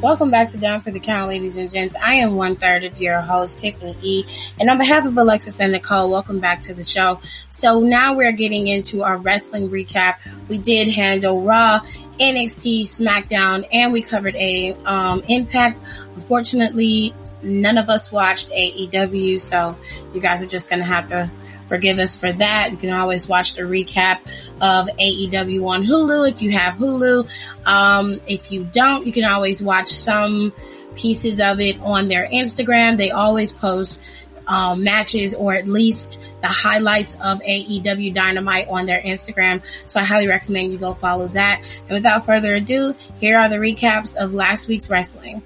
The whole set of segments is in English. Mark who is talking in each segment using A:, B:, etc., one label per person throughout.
A: Welcome back to Down for the Count, ladies and gents. I am one third of your host, Tiffany E. And on behalf of Alexis and Nicole, welcome back to the show. So now we're getting into our wrestling recap. We did handle Raw, NXT, SmackDown, and we covered a um, Impact. Unfortunately, none of us watched AEW, so you guys are just going to have to forgive us for that. You can always watch the recap of AEW on Hulu if you have Hulu. Um, if you don't, you can always watch some pieces of it on their Instagram. They always post um, matches or at least the highlights of AEW Dynamite on their Instagram. So I highly recommend you go follow that. And without further ado, here are the recaps of last week's wrestling.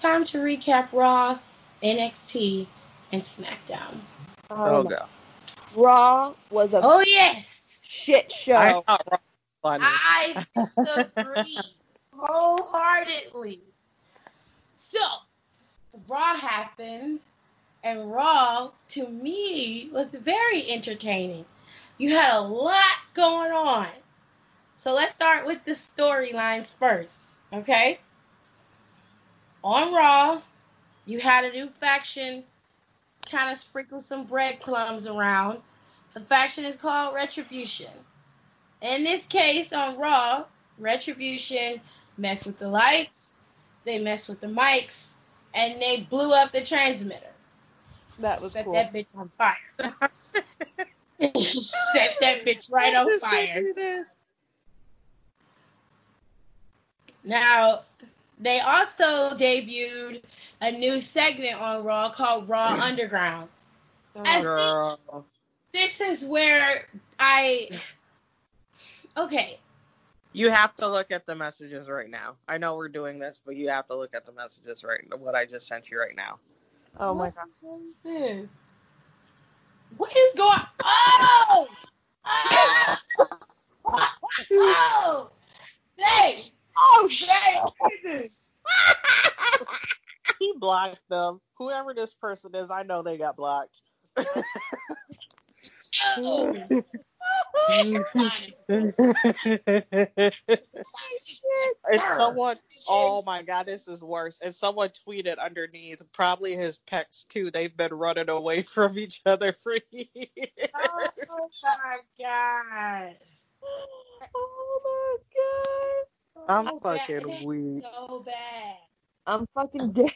A: Time to recap Raw, NXT, and SmackDown.
B: Oh, um, God.
C: Raw was a
A: oh yes
C: shit show.
B: I thought Raw funny.
A: I disagree wholeheartedly. So, Raw happened, and Raw to me was very entertaining. You had a lot going on. So let's start with the storylines first, okay? On Raw, you had a new faction kind of sprinkle some breadcrumbs around. The faction is called Retribution. In this case, on Raw, Retribution messed with the lights, they messed with the mics, and they blew up the transmitter.
C: That was
A: Set
C: cool.
A: that bitch on fire. Set that bitch right on fire. Now, they also debuted a new segment on Raw called Raw Underground.
C: Oh,
B: Girl.
A: this is where I okay.
B: You have to look at the messages right now. I know we're doing this, but you have to look at the messages right what I just sent you right now.
C: oh my god.
A: the hell is this? What is going? Oh! Oh! oh! Hey!
C: Oh
A: Hey!
B: he blocked them. Whoever this person is, I know they got blocked.
A: Oh!
B: and someone, oh my god, this is worse. And someone tweeted underneath, probably his pecs too. They've been running away from each other for years.
A: Oh my god.
C: Oh my god.
B: I'm
A: bad.
B: fucking weak.
A: So bad.
C: I'm fucking dead.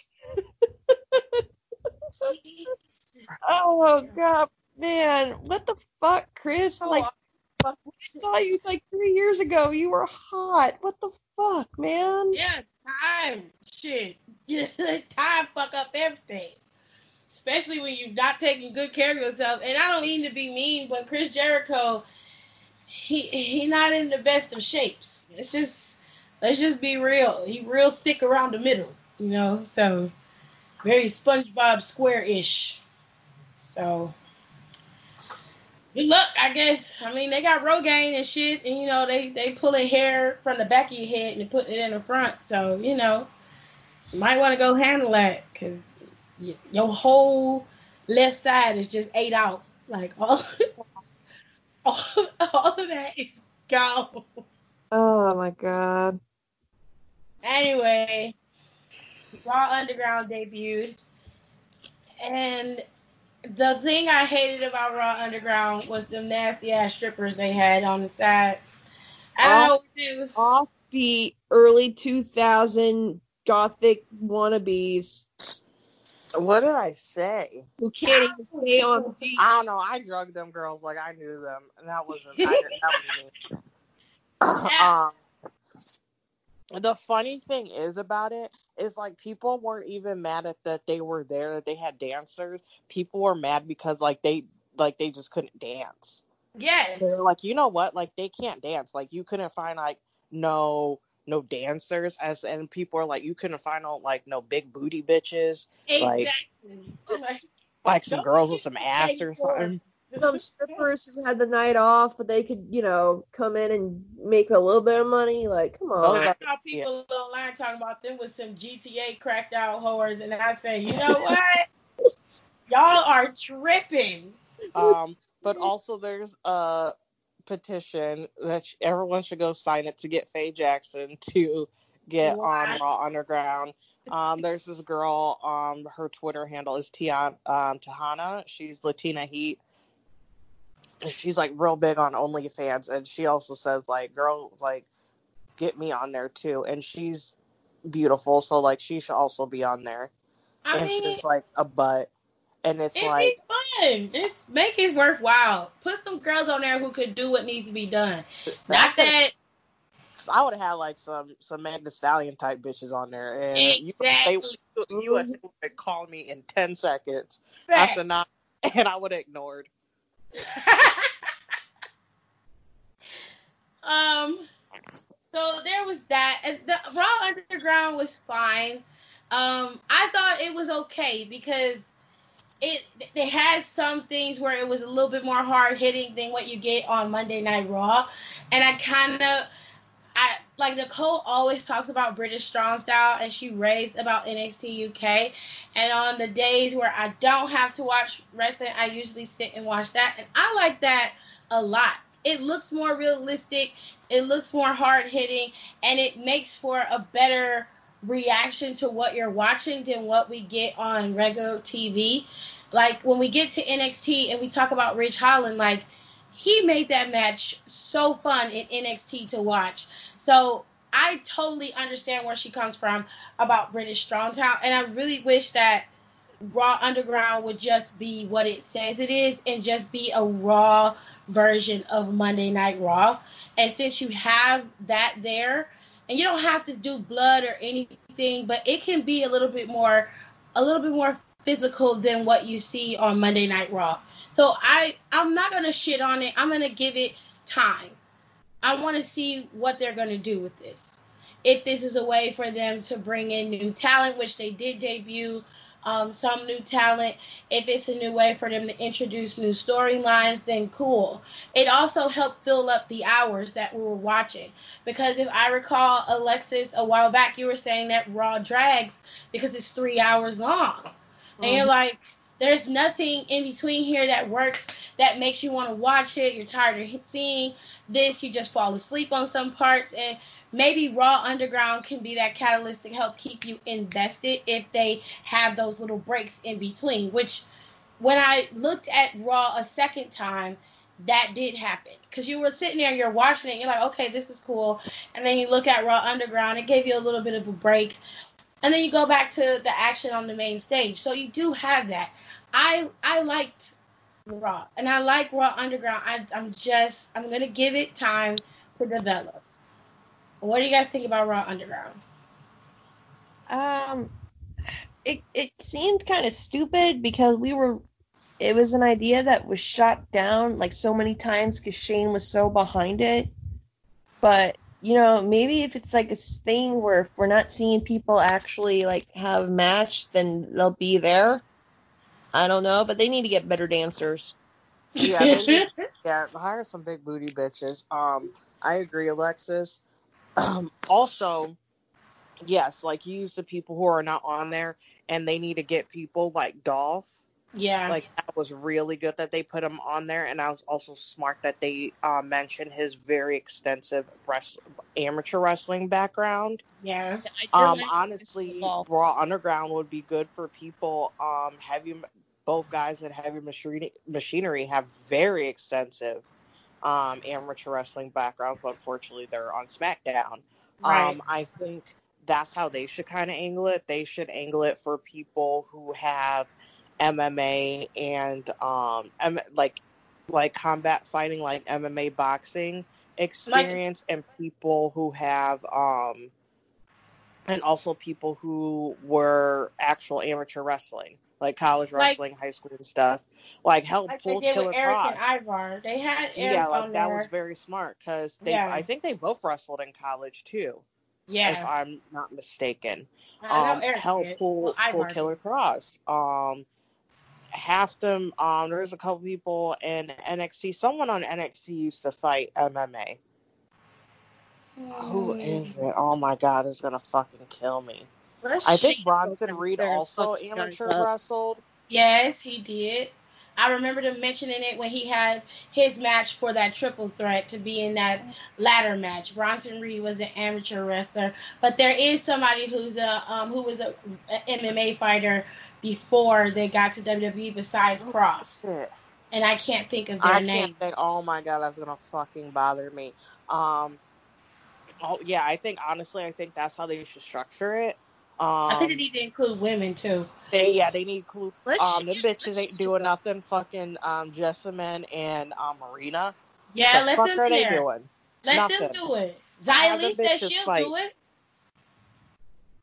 C: Oh god, man, what the fuck, Chris? Oh, like, I saw you like three years ago. You were hot. What the fuck, man?
A: Yeah, time. Shit. time fuck up everything. Especially when you're not taking good care of yourself. And I don't mean to be mean, but Chris Jericho, he he not in the best of shapes. It's just let's just be real. He real thick around the middle, you know. So very SpongeBob Square-ish. So good luck, I guess. I mean, they got Rogaine and shit, and you know they they pulling hair from the back of your head and putting it in the front. So you know, you might want to go handle that because y- your whole left side is just ate out. Like all, all, all of that is gone.
C: Oh my god.
A: Anyway, Raw Underground debuted, and the thing I hated about Raw Underground was the nasty ass strippers they had on the side. I don't know what it was.
C: Offbeat, early 2000 gothic wannabes
B: What did I say?
C: who can't even stay on the beat.
B: I don't know. I drugged them girls like I knew them, and that wasn't. I, that was me. um, the funny thing is about it is like people weren't even mad at that they were there that they had dancers. People were mad because like they like they just couldn't dance.
A: Yes.
B: They were like, you know what? Like they can't dance. Like you couldn't find like no no dancers as and people are like you couldn't find no like no big booty bitches like-
A: Exactly. Like,
B: like some
A: Don't
B: girls with some ass or something.
C: Some strippers who had the night off, but they could, you know, come in and make a little bit of money. Like, come on.
B: are-
A: I saw people online talking about them with some GTA cracked out whores, and I say, you know what? Y'all are tripping.
B: Um, but also there's a petition that everyone should go sign it to get Faye Jackson to get
A: Wow.
B: on Raw Underground. Um, there's this girl. Um, her Twitter handle is Tian um, Tahana. She's Latina Heat. She's like real big on OnlyFans, and she also says like, "Girl, like, get me on there too." And she's beautiful, so like, she should also be on there.
A: I
B: and
A: mean,
B: she's like a butt, and it's
A: it'd
B: like,
A: be fun. It's make it worthwhile. Put some girls on there who could do what needs to be done. Not that
B: Cause I would have had like some some Thee Stallion type bitches on there, and you
A: exactly.
B: they, USA would have called me in ten seconds. I said not, and I would have ignored.
A: um. So there was that. And The Raw Underground was fine. Um, I thought it was okay because it they had some things where it was a little bit more hard hitting than what you get on Monday Night Raw, and I kind of. Like Nicole always talks about British strong style and she raves about NXT UK. And on the days where I don't have to watch wrestling, I usually sit and watch that. And I like that a lot. It looks more realistic, it looks more hard hitting, and it makes for a better reaction to what you're watching than what we get on regular TV. Like when we get to NXT and we talk about Ridge Holland, like he made that match so fun in NXT to watch. So I totally understand where she comes from about British Strong Style, and I really wish that Raw Underground would just be what it says it is and just be a raw version of Monday Night Raw. And since you have that there, and you don't have to do blood or anything, but it can be a little bit more, a little bit more physical than what you see on Monday Night Raw. So I, I'm not gonna shit on it. I'm gonna give it time. I want to see what they're gonna do with this. If this is a way for them to bring in new talent, which they did debut um, some new talent. If it's a new way for them to introduce new storylines, then cool. It also helped fill up the hours that we were watching. Because if I recall, Alexis, a while back, you were saying that Raw drags because it's three hours long. And you're like, there's nothing in between here that works that makes you want to watch it. You're tired of seeing this. You just fall asleep on some parts. And maybe Raw Underground can be that catalyst to help keep you invested if they have those little breaks in between. Which, when I looked at Raw a second time, that did happen because you were sitting there, you're watching it, you're like, okay, this is cool, and then you look at Raw Underground, it gave you a little bit of a break, and then you go back to the action on the main stage. So you do have that. I I liked Raw, and I like Raw Underground. I, I'm just I'm gonna give it time to develop. What do you guys think about Raw Underground?
C: Um, it it seemed kind of stupid because we were. It was an idea that was shot down like so many times because Shane was so behind it. But you know, maybe if it's like a thing where if we're not seeing people actually like have match, then they'll be there. I don't know, but they need to get better dancers.
B: Yeah, need- yeah, hire some big booty bitches. Um, I agree, Alexis. Um, also, yes, like use the people who are not on there, and they need to get people like Dolph.
A: Yeah.
B: Like that was really good that they put him on there, and I was also smart that they uh, mentioned his very extensive rest- amateur wrestling background.
A: yeah.
B: Um, honestly,
C: involved.
B: Raw Underground would be good for people. Um, heavy, both guys at Heavy Machinery, Machinery have very extensive um, amateur wrestling backgrounds, but unfortunately they're on SmackDown.
A: Right.
B: Um, I think that's how they should kind of angle it. They should angle it for people who have MMA and um, M- like like combat fighting, like MMA boxing experience, and people who have um, and also people who were actual amateur wrestling, like college
A: Like-
B: wrestling, high school and stuff. Like help
A: Like they
B: pull
A: did
B: Killer
A: with Eric
B: Kross.
A: and Ivar. They had Eric
B: Yeah, like that
A: there.
B: was very smart because they.
A: Yeah.
B: I think they both wrestled in college too,
A: yeah if.
B: I'm not mistaken. Um, help
A: did.
B: pull
A: Well,
B: pull Killer Kross. Um, half them. Um, there's a couple people in NXT. Someone on NXT used to fight MMA. Who
A: Hmm.
B: is it? Oh my god, it's gonna fucking kill me.
C: Let's
B: I think
C: shake
B: Bronson
C: those
B: Reed also amateur
C: up.
B: wrestled.
A: Yes, he did. I remember them mentioning it when he had his match for that triple threat to be in that ladder match. Bronson Reed was an amateur wrestler, but there is somebody who's a um, who was a, a MMA fighter before they got to WWE besides Kross.
B: Shit.
A: And I can't think of their
B: I
A: name.
B: can't think. Oh my god, that's gonna fucking bother me. Um. Oh yeah, I think honestly, I think that's how they should structure it. Um,
A: I think they need to include women too.
B: They yeah, they need clue.
C: Let's
B: Um, them
C: shoot-
B: bitches ain't doing nothing. Fucking um, Jessamyn and um, Marina.
A: Yeah,
B: the
A: let
B: fuck
A: them
B: are they doing?
A: Let them
B: Nothing.
A: do it.
B: Have
A: Xia Li
B: the
A: says
B: bitches
A: she'll
B: fight.
A: do it.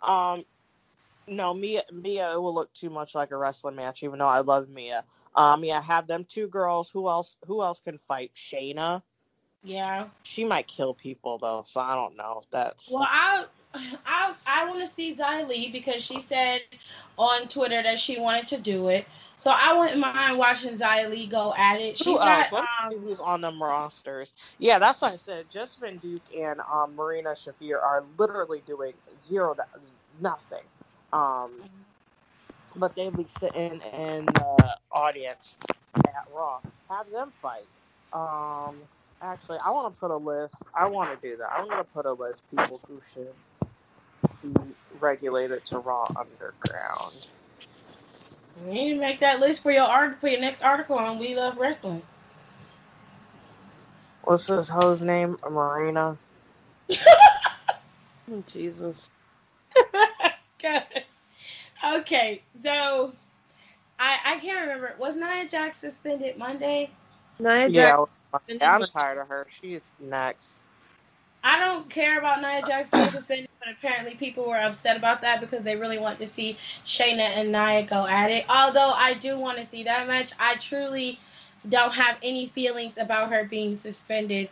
B: Um, no, Mia Mia will look too much like a wrestling match, even though I love Mia. Um, yeah, have them two girls. Who else? Who else can fight? Shayna.
A: Yeah.
B: She might kill people though, so I don't know. That's
A: Well, I I I want to see Xia Li because she said on Twitter that she wanted to do it. So I wouldn't mind watching Xia Li go at it. She's
B: Who
A: got
B: else? Let me see
A: um,
B: who's on them rosters. Yeah, that's what I said. Jessamyn Duke and um, Marina Shafir are literally doing zero, nothing. Um, but they'd be sitting in the audience at Raw. Have them fight. Um, actually, I want to put a list. I want to do that. I'm gonna put a list of people who should be regulated to Raw Underground.
A: you need to make that list for your art for your next article on We Love Wrestling.
B: What's this hoe's name? Marina. Oh, Jesus.
A: Good. Okay, so I I can't remember. Was Nia Jax suspended Monday?
C: Nia
B: Yeah, I'm tired of her. She's next.
A: I don't care about Nia Jax being suspended, but apparently people were upset about that because they really want to see Shayna and Nia go at it. Although I do want to see that match, I truly don't have any feelings about her being suspended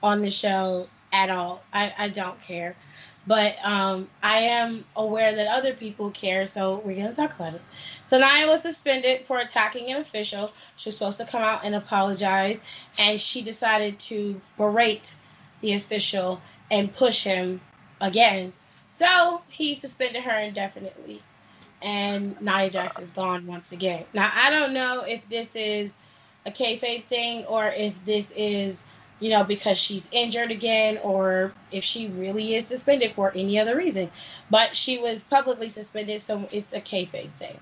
A: on the show at all. I, I don't care. But um, I am aware that other people care, so we're going to talk about it. So Nia was suspended for attacking an official. She was supposed to come out and apologize, and she decided to berate the official and push him again. So he suspended her indefinitely. And Nia Jax is gone once again. Now I don't know if this is a kayfabe thing or if this is, you know, because she's injured again or if she really is suspended for any other reason. But she was publicly suspended, so it's a kayfabe thing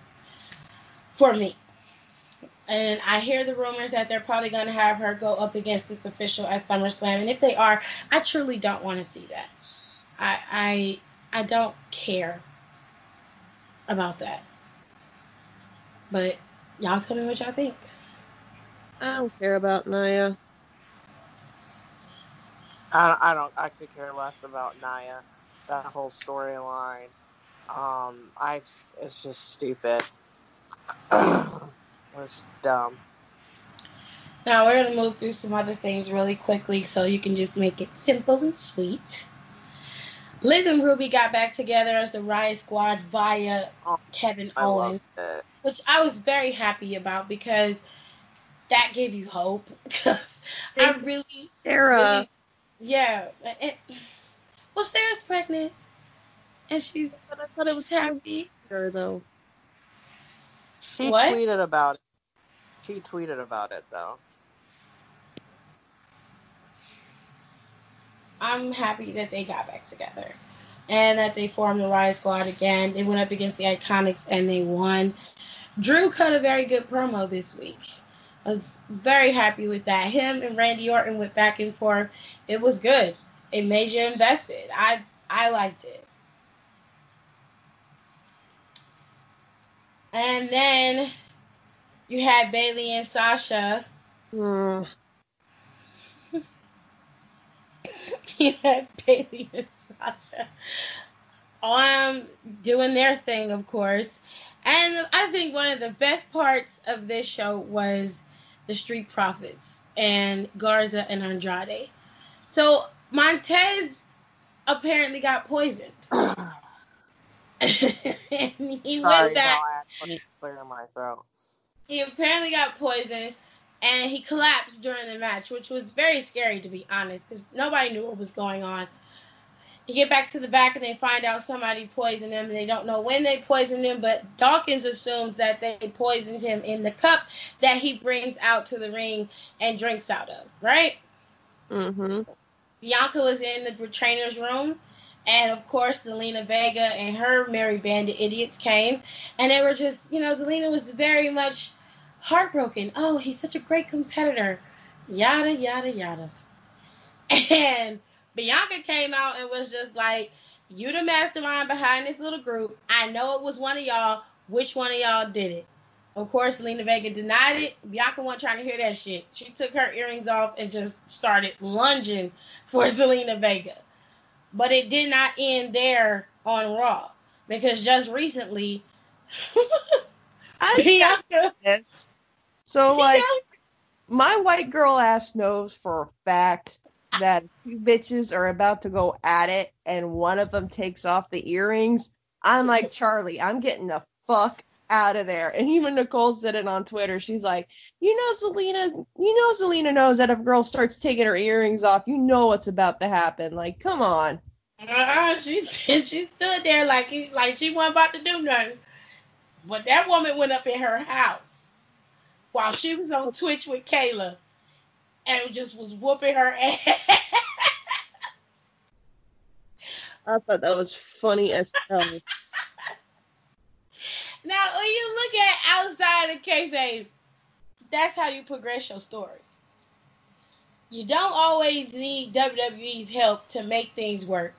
A: for me. And I hear the rumors that they're probably going to have her go up against this official at SummerSlam. And if they are, I truly don't want to see that. I I I don't care about that. But y'all tell me what y'all think.
C: I don't care about Nia.
B: I, I don't. I could care less about Nia. That whole storyline. Um, I. It's just stupid. it's dumb.
A: Now we're gonna move through some other things really quickly so you can just make it simple and sweet. Liv and Ruby got back together as the Riot Squad via
B: Oh,
A: Kevin
B: I
A: Owens.
B: love
A: which I was very happy about because that gave you hope. Because I really,
C: Sarah.
A: really, yeah. And, well, Sarah's pregnant, and she's
C: But I thought it was
A: happy.
C: her though.
B: She
A: What?
B: tweeted about it. She tweeted about it though.
A: I'm happy that they got back together, and that they formed the Riot Squad again. They went up against the Iconics and they won. Drew cut a very good promo this week. I was very happy with that. Him and Randy Orton went back and forth. It was good. It made you invested. I I liked it. And then you had Bayley and Sasha.
C: Hmm.
A: you had Bayley and Sasha um doing their thing, of course. And I think one of the best parts of this show was the Street Profits and Garza and Andrade. So Montez apparently got poisoned. and he
B: Sorry,
A: went back.
B: no, clear my throat.
A: He apparently got poisoned and he collapsed during the match, which was very scary to be honest, because nobody knew what was going on. You get back to the back and they find out somebody poisoned them and they don't know when they poisoned him, but Dawkins assumes that they poisoned him in the cup that he brings out to the ring and drinks out of, right?
C: Mm-hmm.
A: Bianca was in the trainer's room, and of course, Zelina Vega and her merry band of idiots came, and they were just, you know, Zelina was very much heartbroken. Oh, he's such a great competitor. Yada, yada, yada. And Bianca came out and was just like, You the mastermind behind this little group. I know it was one of y'all. Which one of y'all did it? Of course, Zelina Vega denied it. Bianca wasn't trying to hear that shit. She took her earrings off and just started lunging for Zelina Vega. But it did not end there on Raw because just recently,
C: Bianca. So like, my white girl ass knows for a fact that two bitches are about to go at it, and one of them takes off the earrings. I'm like Charlie. I'm getting the fuck out of there. And even Nicole said it on Twitter. She's like, you know, Selena, you know, Zelina knows that if a girl starts taking her earrings off, you know what's about to happen. Like, come on.
A: Uh, she she stood there like he, like she wasn't about to do nothing. But that woman went up in her house while she was on Twitch with Kayla and just was whooping her ass.
C: I thought that was funny as hell.
A: Now, when you look at outside of kayfabe, that's how you progress your story. You don't always need WWE's help to make things work.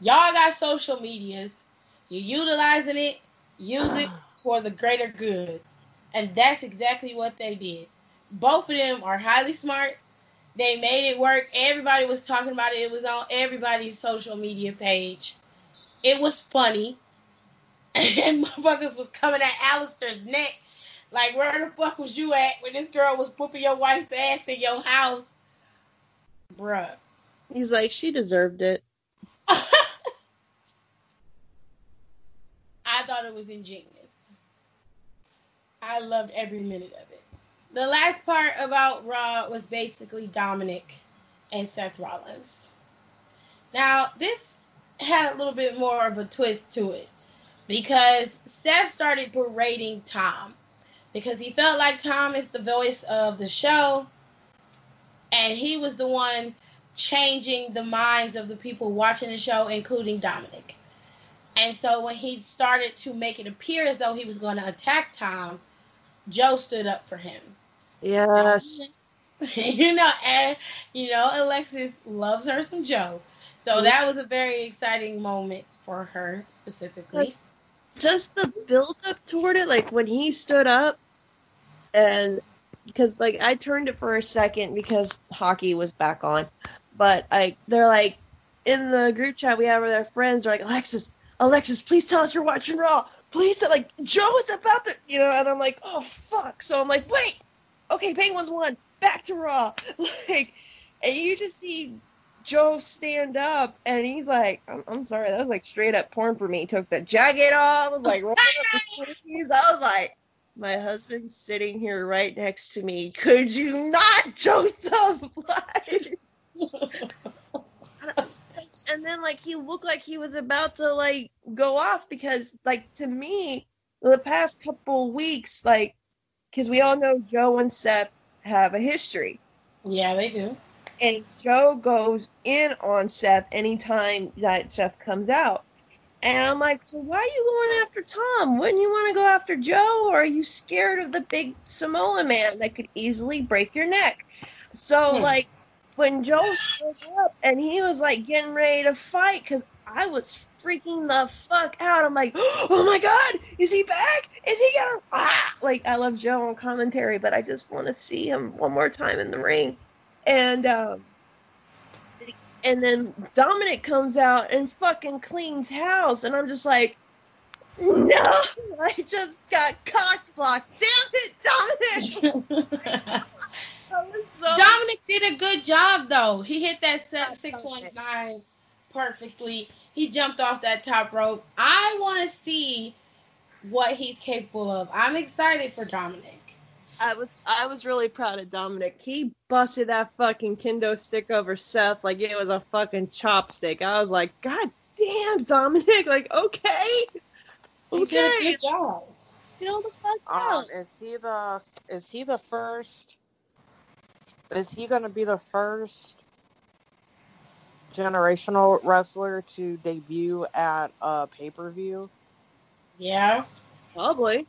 A: Y'all got social medias. You're utilizing it. Use it for the greater good. And that's exactly what they did. Both of them are highly smart. They made it work. Everybody was talking about it. It was on everybody's social media page. It was funny. and motherfuckers was coming at Aleister's neck. Like, where the fuck was you at when this girl was whooping your wife's ass in your house? Bruh.
C: He's like, she deserved it.
A: I thought it was ingenious. I loved every minute of it. The last part about Raw was basically Dominic and Seth Rollins. Now, this had a little bit more of a twist to it because Seth started berating Tom because he felt like Tom is the voice of the show and he was the one changing the minds of the people watching the show, including Dominic. And so when he started to make it appear as though he was going to attack Tom, Joe stood up for him.
C: Yes.
A: you know, and you know, Alexis loves her some Joe. So that was a very exciting moment for her specifically
C: just the build up toward it, like when he stood up, and because like I turned it for a second because hockey was back on, but I they're like in the group chat we have with our friends, they're like Alexis, Alexis, please tell us you're watching Raw. Please, like Joe is about to, you know, and I'm like, oh fuck. So I'm like, wait, okay, Penguins won, back to Raw, like, and you just see Joe stand up and he's like, I'm, I'm, sorry, that was like straight up porn for me. He took the jacket off, I was like, I was like, my husband's sitting here right next to me. Could you not, Joseph? and then like he looked like he was about to like go off because like to me the past couple weeks like because we all know Joe and Seth have a history.
A: Yeah, they do
C: and Joe goes in on Seth anytime that Seth comes out. And I'm like, so why are you going after Tom? Wouldn't you want to go after Joe? Or are you scared of the big Samoa man that could easily break your neck? So, hmm. like, when Joe stood up and he was, like, getting ready to fight, because I was freaking the fuck out. I'm like, oh my god, is he back? Is he gonna. Ah! Like, I love Joe on commentary, but I just want to see him one more time in the ring and um, and then Dominic comes out and fucking cleans house, and I'm just like, no, I just got cock blocked. Damn it, Dominic.
A: so Dominic did a good job though. He hit that six one nine perfectly. He jumped off that top rope. I want to see what he's capable of. I'm excited for Dominic.
C: I was I was really proud of Dominic. He busted that fucking kendo stick over Seth like it was a fucking chopstick. I was like, God damn, Dominic, like okay,
A: You did a good job.
C: chill the fuck
B: Um,
C: out.
B: is he the is he the first? Is he gonna be the first generational wrestler to debut at a pay per view?
A: Yeah.
C: Probably.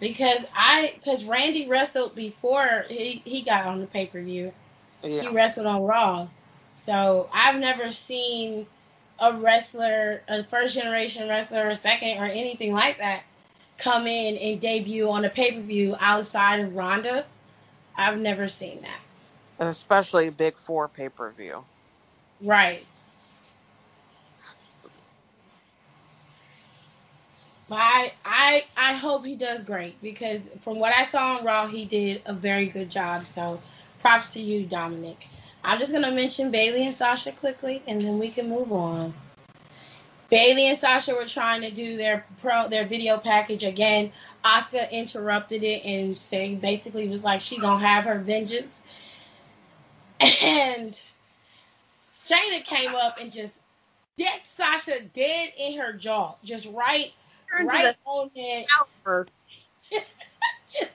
A: Because I, because Randy wrestled before he, he got on the pay per view.
B: Yeah.
A: He wrestled on Raw. So I've never seen a wrestler, a first generation wrestler, or second, or anything like that, come in and debut on a pay per view outside of Ronda. I've never seen that.
B: Especially Big Four pay per view.
A: Right. But I, I I hope he does great because from what I saw on Raw, he did a very good job. So props to you, Dominic. I'm just gonna mention Bayley and Sasha quickly, and then we can move on. Bayley and Sasha were trying to do their pro their video package again. Asuka interrupted it and saying basically was like she gonna have her vengeance. And Shayna came up and just decked Sasha dead in her jaw, just right,
C: Turned
A: right on
C: shower.
A: just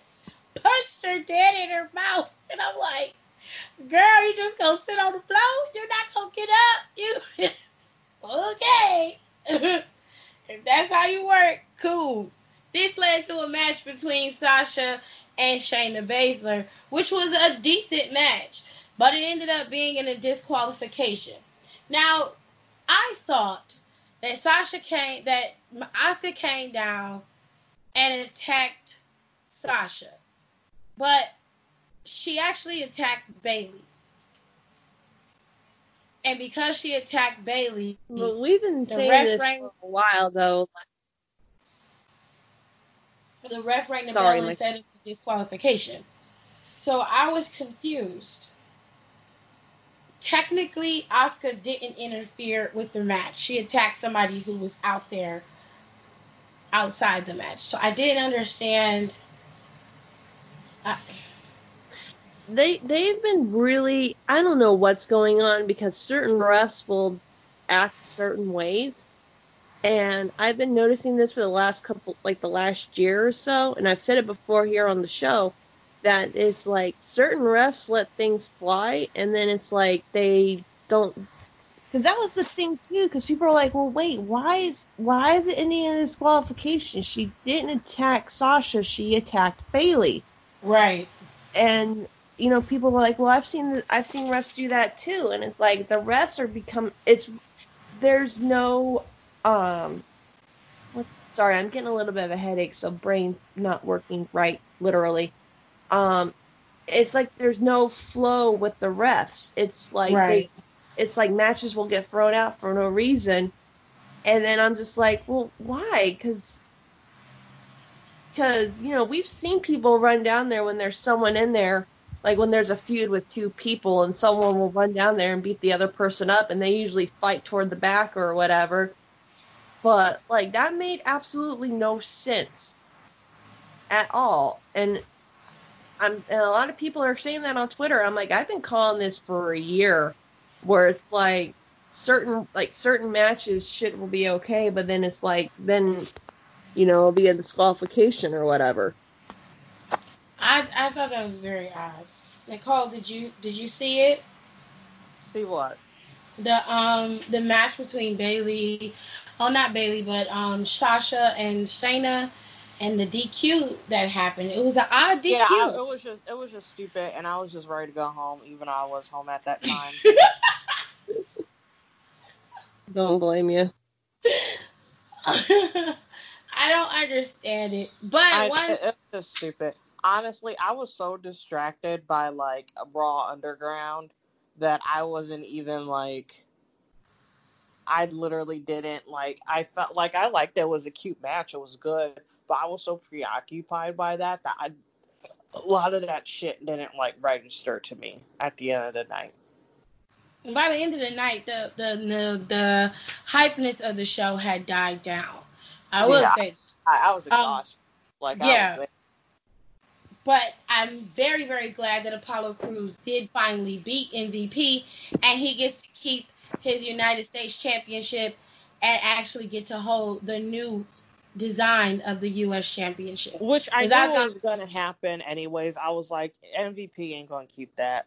A: punched her dead in her mouth, and I'm like, "Girl, you just gonna sit on the floor? You're not gonna get up? You okay? If that's how you work, cool." This led to a match between Sasha and Shayna Baszler, which was a decent match, but it ended up being in a disqualification. Now, I thought that Sasha came, that Asuka came down and attacked Sasha, but she actually attacked Bayley. And because she attacked Bayley,
C: But we've been saying this for a while though.
A: the ref rang the
C: Sorry,
A: bell and said it's a disqualification. So I was confused. Technically, Asuka didn't interfere with the match. She attacked somebody who was out there outside the match. So I didn't understand. I,
C: They they've been really I don't know what's going on because certain refs will act certain ways. And I've been noticing this for the last couple like the last year or so, and I've said it before here on the show that it's like certain refs let things fly and then it's like they don't because that was the thing too because people are like well wait why is why is it Indiana disqualification she didn't attack Sasha she attacked Bayley
A: right.
C: and you know people were like well I've seen I've seen refs do that too. And it's like the refs are become it's there's no um what sorry I'm getting a little bit of a headache so brain not working right literally. Um it's like there's no flow with the refs. It's like
A: Right.
C: they, it's like matches will get thrown out for no reason. And then I'm just like well why? Because because you know we've seen people run down there when there's someone in there like when there's a feud with two people and someone will run down there and beat the other person up and they usually fight toward the back or whatever. But like that made absolutely no sense at all. And I'm and a lot of people are saying that on Twitter. I'm like I've been calling this for a year where it's like certain like certain matches shit will be okay but then it's like then you know it'll be a disqualification or whatever
A: I I thought that was very odd. Nicole, did you did you see it?
B: See what?
A: The um the match between Bayley, oh not Bayley, but um Sasha and Shayna, and the DQ that happened. It was an odd DQ.
B: Yeah, I, it was just it was just stupid, and I was just ready to go home, even though I was home at that time.
C: don't blame you
A: I don't understand it, but
B: I,
A: one
B: it, it was just stupid. Honestly, I was so distracted by like a Raw Underground that I wasn't even like. I literally didn't like. I felt like I liked it. it was a cute match. It was good, but I was so preoccupied by that that I, a lot of that shit didn't like register to me at the end of the night.
A: by the end of the night, the the the, the hypeness of the show had died down. I will
B: Yeah.
A: say
B: I, I was
A: Um,
B: exhausted. like
A: yeah. But I'm very, very glad that Apollo Crews did finally beat MVP and he gets to keep his United States Championship and actually get to hold the new design of the U.S. Championship.
B: Which I knew was going to happen anyways. I was like, MVP ain't going to keep that.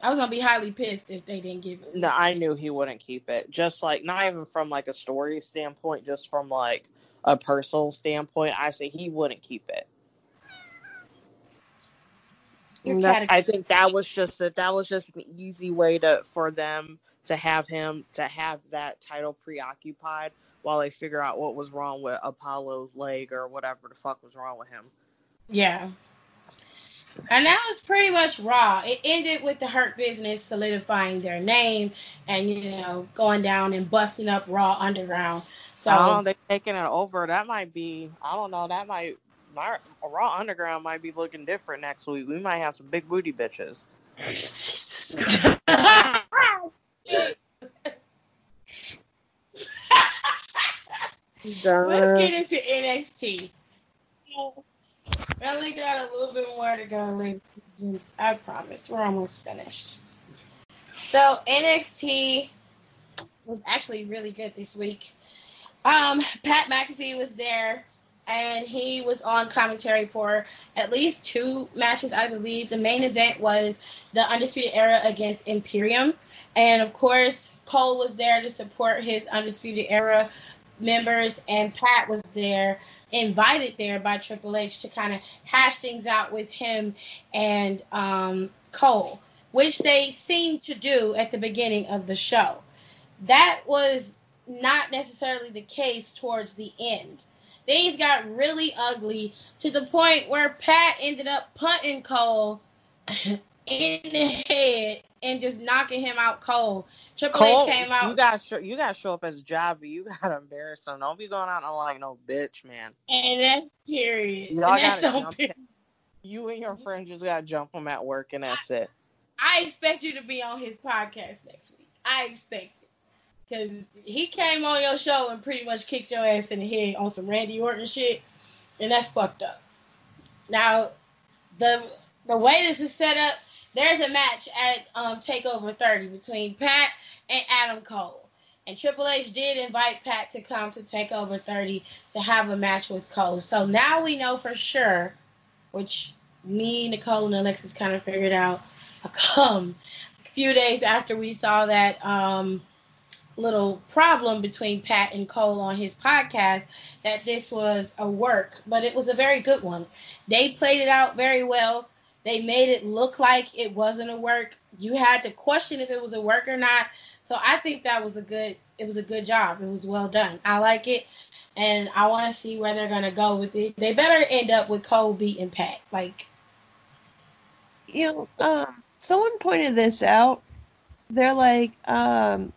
A: I was gonna be highly pissed if they didn't give it.
B: No, I knew he wouldn't keep it. Just like not even from like a story standpoint, just from like a personal standpoint, I say he wouldn't keep it. I think that was just a, that was just an easy way to for them to have him to have that title preoccupied while they figure out what was wrong with Apollo's leg or whatever the fuck was wrong with him.
A: Yeah. And that was pretty much Raw. It ended with the Hurt Business solidifying their name and you know going down and busting up Raw Underground. So
B: oh, they taking it over. That might be. I don't know. That might. My, Raw Underground might be looking different next week. We might have some big booty bitches.
A: Let's get into NXT. We only got a little bit more to go, ladies I promise. We're almost finished. So NXT was actually really good this week. Um, Pat McAfee was there, and he was on commentary for at least two matches, I believe. The main event was the Undisputed Era against Imperium, and of course, Cole was there to support his Undisputed Era members, and Pat was there, invited there by Triple H to kind of hash things out with him and um, Cole, which they seemed to do at the beginning of the show. That was not necessarily the case towards the end. Things got really ugly to the point where Pat ended up punting Cole in the head and just knocking him out cold. Triple Cole, H came out.
B: You gotta show you gotta show up as a Jobby. You gotta embarrass him. Don't be going out like no bitch, man.
A: And that's period. Y'all and
B: jump period. You and your friends just gotta jump him at work, and that's it.
A: I expect you to be on his podcast next week. I expect it. Because he came on your show and pretty much kicked your ass in the head on some Randy Orton shit, and that's fucked up. Now, the the way this is set up, there's a match at um, Takeover 30 between Pat and Adam Cole. And Triple H did invite Pat to come to Takeover 30 to have a match with Cole. So now we know for sure, which me, Nicole, and Alexis kind of figured out a few days after we saw that um, little problem between Pat and Cole on his podcast that this was a work, but it was a very good one. They played it out very well. They made it look like it wasn't a work. You had to question if it was a work or not. So I think that was a good it was a good job. It was well done. I like it. And I want to see where they're gonna go with it. They better end up with Cole beating Pat. Like
C: you know, um, someone pointed this out. They're like, um,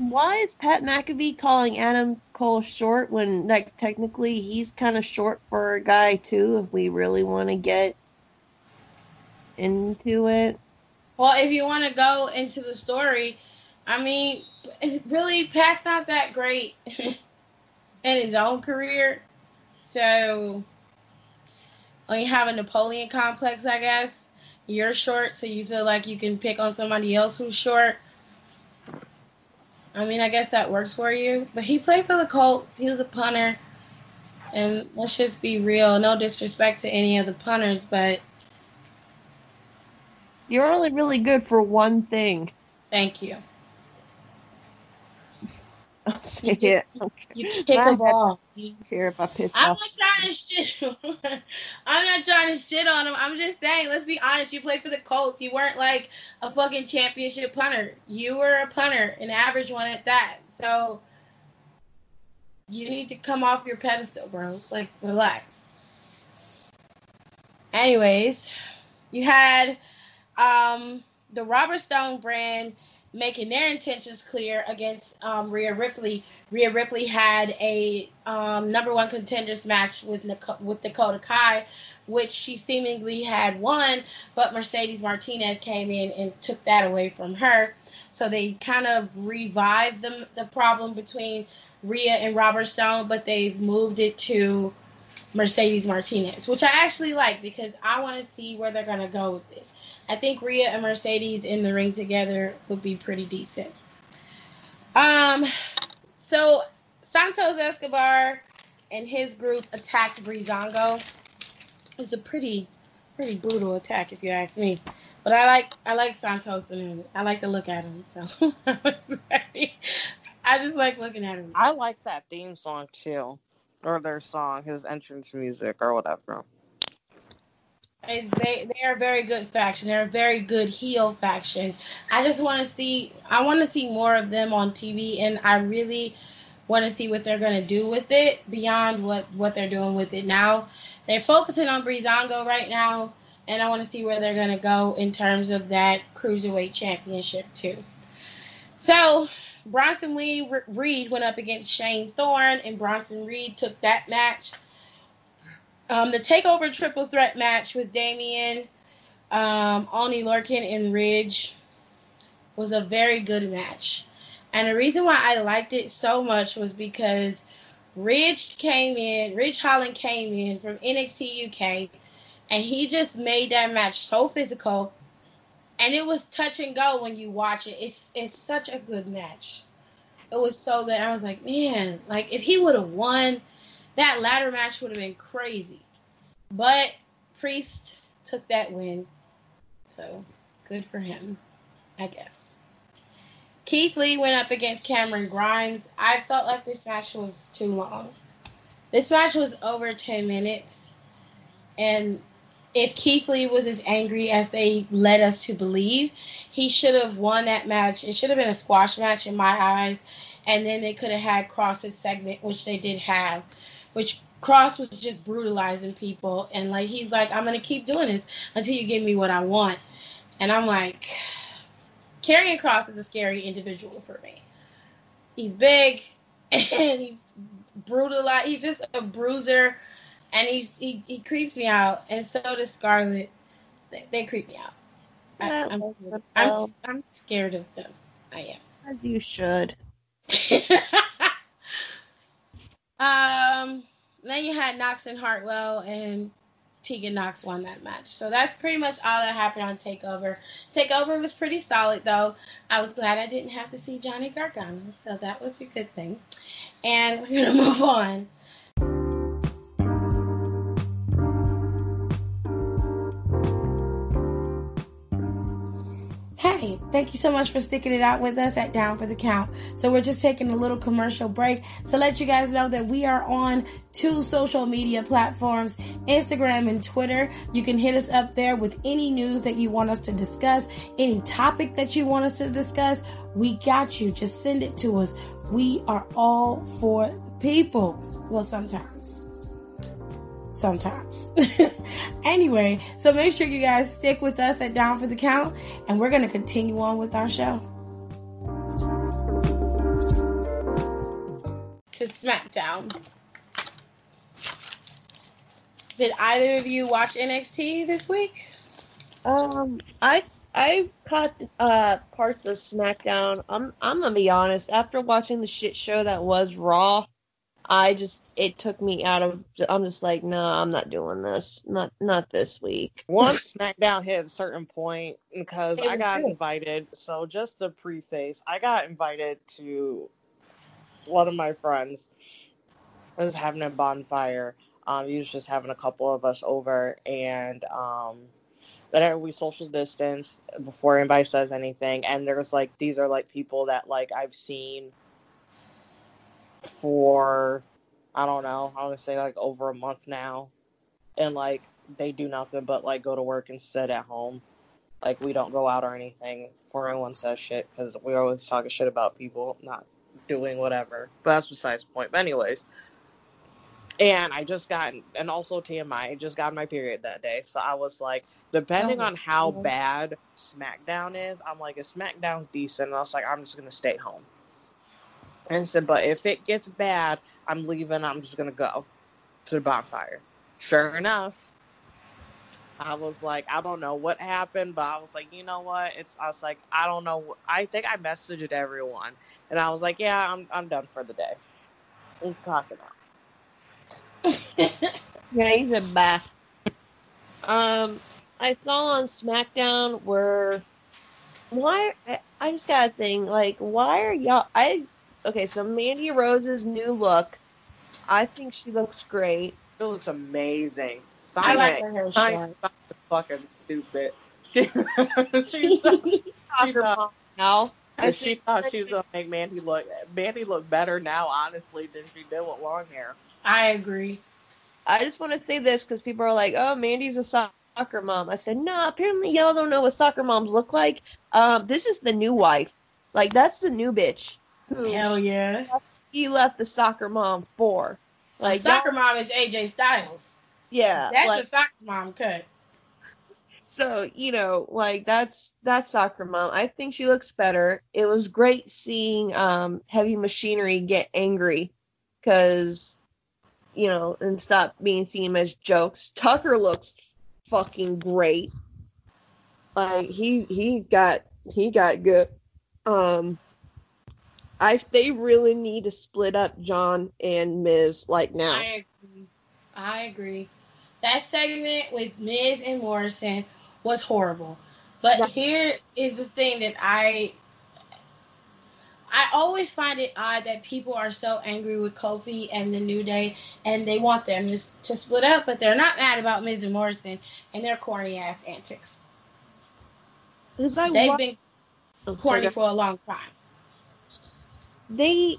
C: why is Pat McAfee calling Adam Cole short when like technically he's kind of short for a guy too if we really want to get into it.
A: Well, if you want to go into the story, I mean, really, Pat's not that great in his own career. So, when you have a Napoleon complex, I guess, you're short, so you feel like you can pick on somebody else who's short. I mean, I guess that works for you. But he played for the Colts. He was a punter. And let's just be real. No disrespect to any of the punters, but
C: you're only really good for one thing.
A: Thank you.
C: I'll say you it.
A: You kick a ball.
C: Care if I pitch
A: I'm not trying to shit. I'm not trying to shit on him. I'm just saying. Let's be honest. You played for the Colts. You weren't like a fucking championship punter. You were a punter, an average one at that. So you need to come off your pedestal, bro. Like relax. Anyways, you had um, the Robert Stone brand making their intentions clear against um, Rhea Ripley. Rhea Ripley had a um, number one contenders match with with Dakota Kai, which she seemingly had won, but Mercedes Martinez came in and took that away from her. So they kind of revived the the problem between Rhea and Robert Stone, but they've moved it to Mercedes Martinez, which I actually like because I want to see where they're gonna go with this. I think Rhea and Mercedes in the ring together would be pretty decent. Um, so Santos Escobar and his group attacked Breezango. It's a pretty, pretty brutal attack if you ask me. But I like I like Santos and I like to look at him. So I just like looking at him.
B: I like that theme song too, or their song, his entrance music or whatever.
A: They they are a very good faction. They're a very good heel faction. I just want to see I want to see more of them on TV, and I really want to see what they're gonna do with it beyond what what they're doing with it now. They're focusing on Breezango right now, and I want to see where they're gonna go in terms of that cruiserweight championship too. So Bronson Reed went up against Shane Thorne, and Bronson Reed took that match. Um, the Takeover Triple Threat match with Damian, um, Oney Lorcan, and Ridge was a very good match. And the reason why I liked it so much was because Ridge came in, Ridge Holland came in from NXT UK, and he just made that match so physical. And it was touch and go when you watch it. It's it's such a good match. It was so good. I was like, man, like if he would have won, that ladder match would have been crazy. But Priest took that win. So good for him, I guess. Keith Lee went up against Cameron Grimes. I felt like this match was too long. This match was over 10 minutes. And if Keith Lee was as angry as they led us to believe, he should have won that match. It should have been a squash match in my eyes. And then they could have had Kross's segment, which they did have, which Kross was just brutalizing people. And like he's like, I'm gonna keep doing this until you give me what I want. And I'm like, Karrion Kross is a scary individual for me. He's big and he's brutalized. He's just a bruiser, and he's he, he creeps me out. And so does Scarlett. They, they creep me out. I, am I'm, I'm, I'm scared of them. I am.
C: As you should.
A: um. Then you had Nox and Hartwell, and Tegan Nox won that match. So that's pretty much all that happened on Takeover. Takeover was pretty solid though. I was glad I didn't have to see Johnny Gargano, so that was a good thing. And we're gonna move on Hey, thank you so much for sticking it out with us at Down for the Count. So we're just taking a little commercial break to let you guys know that we are on two social media platforms, Instagram and Twitter. You can hit us up there with any news that you want us to discuss, any topic that you want us to discuss. We got you. Just send it to us. We are all for the people. Well, sometimes sometimes. anyway, so make sure you guys stick with us at Down for the Count, and we're going to continue on with our show. To SmackDown. Did either of you watch NXT this week?
C: Um, I I caught uh parts of SmackDown. I'm I'm gonna be honest. After watching the shit show that was Raw, I just it took me out of. I'm just like, no, I'm not doing this. Not not this week.
B: Once SmackDown hit a certain point, because I got good. invited. So just the preface, I got invited to one of my friends was having a bonfire. Um, he was just having a couple of us over, and um, then we social distance before anybody says anything. And there's like these are like people that like I've seen for I don't know, I would say like over a month now. And like they do nothing but like go to work and sit at home. Like we don't go out or anything before anyone says shit because we always talking shit about people not doing whatever. But that's besides the point. But anyways, and I just got and also TMI, I just got my period that day. So I was like, depending oh, on how bad SmackDown is, I'm like, if SmackDown's decent, I was like, I'm just gonna stay home. And said, but if it gets bad, I'm leaving. I'm just gonna go to the bonfire. Sure enough, I was like, I don't know what happened, but I was like, you know what? It's I was like, I don't know. I think I messaged everyone, and I was like, yeah, I'm I'm done for the day. We'll talk about.
C: Yeah, he's a bad. Um, I saw on SmackDown where why I, I just got a thing like why are y'all I okay so Mandy Rose's new look I think she looks great.
B: She looks amazing.
A: I like her hair
B: Simon
A: short.
B: is fucking stupid. She, she's she
C: Soccer
B: thought,
C: mom now. I
B: she thought she was gonna make Mandy look Mandy look better now, honestly, than she did with long hair.
A: I agree.
C: I just want to say this because people are like, "Oh, Mandy's a soccer mom." I said, "No, apparently y'all don't know what soccer moms look like. Um, this is the new wife. Like that's the new bitch. Who
A: Hell yeah.
C: He left the soccer mom for.
A: Like
C: Like
A: soccer mom is AJ Styles.
C: yeah,
A: That's
C: like,
A: a soccer mom cut.
C: so you know, like that's that's soccer mom. I think she looks better. It was great seeing um Heavy Machinery get angry because you know and stop being seen as jokes. Tucker looks fucking great. Like he he got he got good. Um, I they really need to split up John and Miz like now.
A: I agree. I agree. That segment with Miz and Morrison was horrible. But
C: Yeah.
A: here is the thing that I I always find it odd that people are so angry with Kofi and the New Day and they want them to, to split up, but they're not mad about Miz and Morrison and their corny ass antics. They've been
C: oh,
A: corny for a long time.
C: They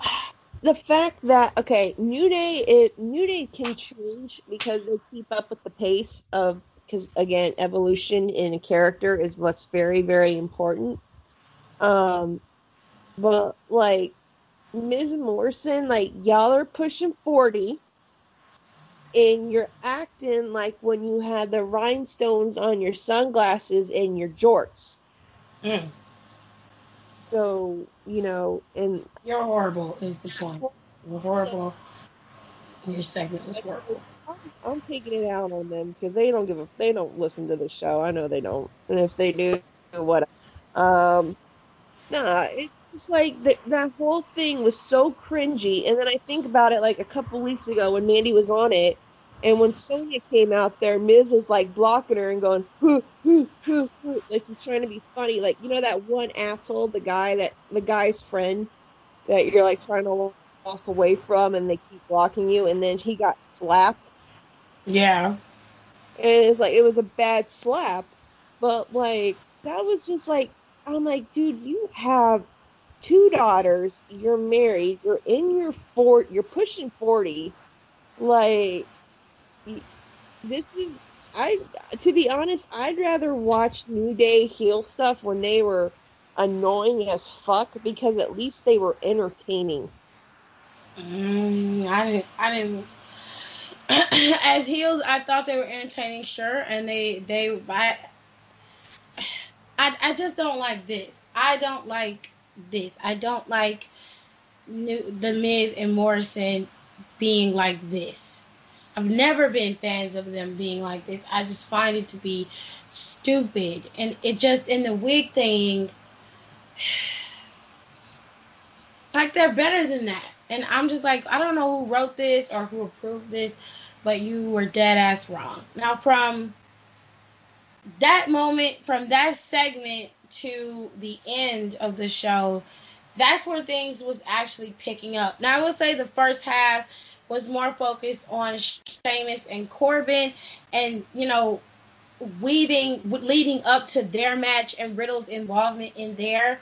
C: the fact that okay new day is new day can change because they keep up with the pace of because again evolution in a character is what's very very important um but like ms morrison like y'all are pushing 40 and you're acting like when you had the rhinestones on your sunglasses and your jorts
A: Mm.
C: So you know and
A: You're horrible is the point. You're horrible. Your segment was horrible.
C: I'm taking it out on them because they don't give a they don't listen to the show. I know they don't, and if they do, what? Um, nah, it's just like that that whole thing was so cringy. And then I think about it like a couple weeks ago when Mandy was on it, and when Sonya came out there, Miz was like blocking her and going, hoo, hoo, hoo, hoo, like he's trying to be funny. Like you know that one asshole, the guy that the guy's friend that you're like trying to walk away from, and they keep blocking you, and then he got slapped
A: Yeah.
C: and it's like it was a bad slap, but like that was just like I'm like, dude, you have two daughters, you're married, you're in your fort, you're pushing forty, like this is I to be honest, I'd rather watch New Day heel stuff when they were annoying as fuck because at least they were entertaining.
A: Mm, I didn't. I didn't. As heels, I thought they were entertaining, sure, and they they. I, I I just don't like this. I don't like this. I don't like new, the Miz and Morrison being like this. I've never been fans of them being like this. I just find it to be stupid, and it just in the wig thing. Like they're better than that. And I'm just like, I don't know who wrote this or who approved this, but you were dead ass wrong. Now from that moment, from that segment to the end of the show, that's where things was actually picking up. Now I will say the first half was more focused on Sheamus and Corbin and, you know, weaving leading up to their match and Riddle's involvement in there.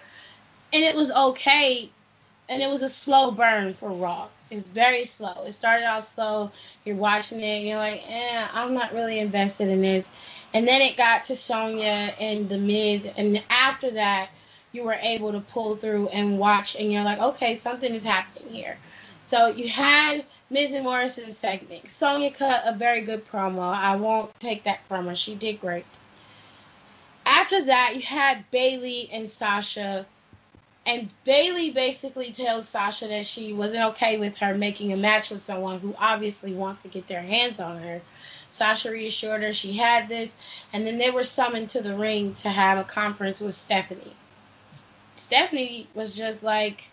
A: And it was okay and it was a slow burn for Raw. It was very slow. It started off slow. You're watching it, you're like, eh, I'm not really invested in this. And then it got to Sonya and The Miz, and after that, you were able to pull through and watch, and you're like, okay, something is happening here. So you had and Morrison's segment. Sonya cut a very good promo. I won't take that from her. She did great. After that, you had Bayley and Sasha and Bayley basically tells Sasha that she wasn't okay with her making a match with someone who obviously wants to get their hands on her. Sasha reassured her she had this, and then they were summoned to the ring to have a conference with Stephanie. Stephanie was just like,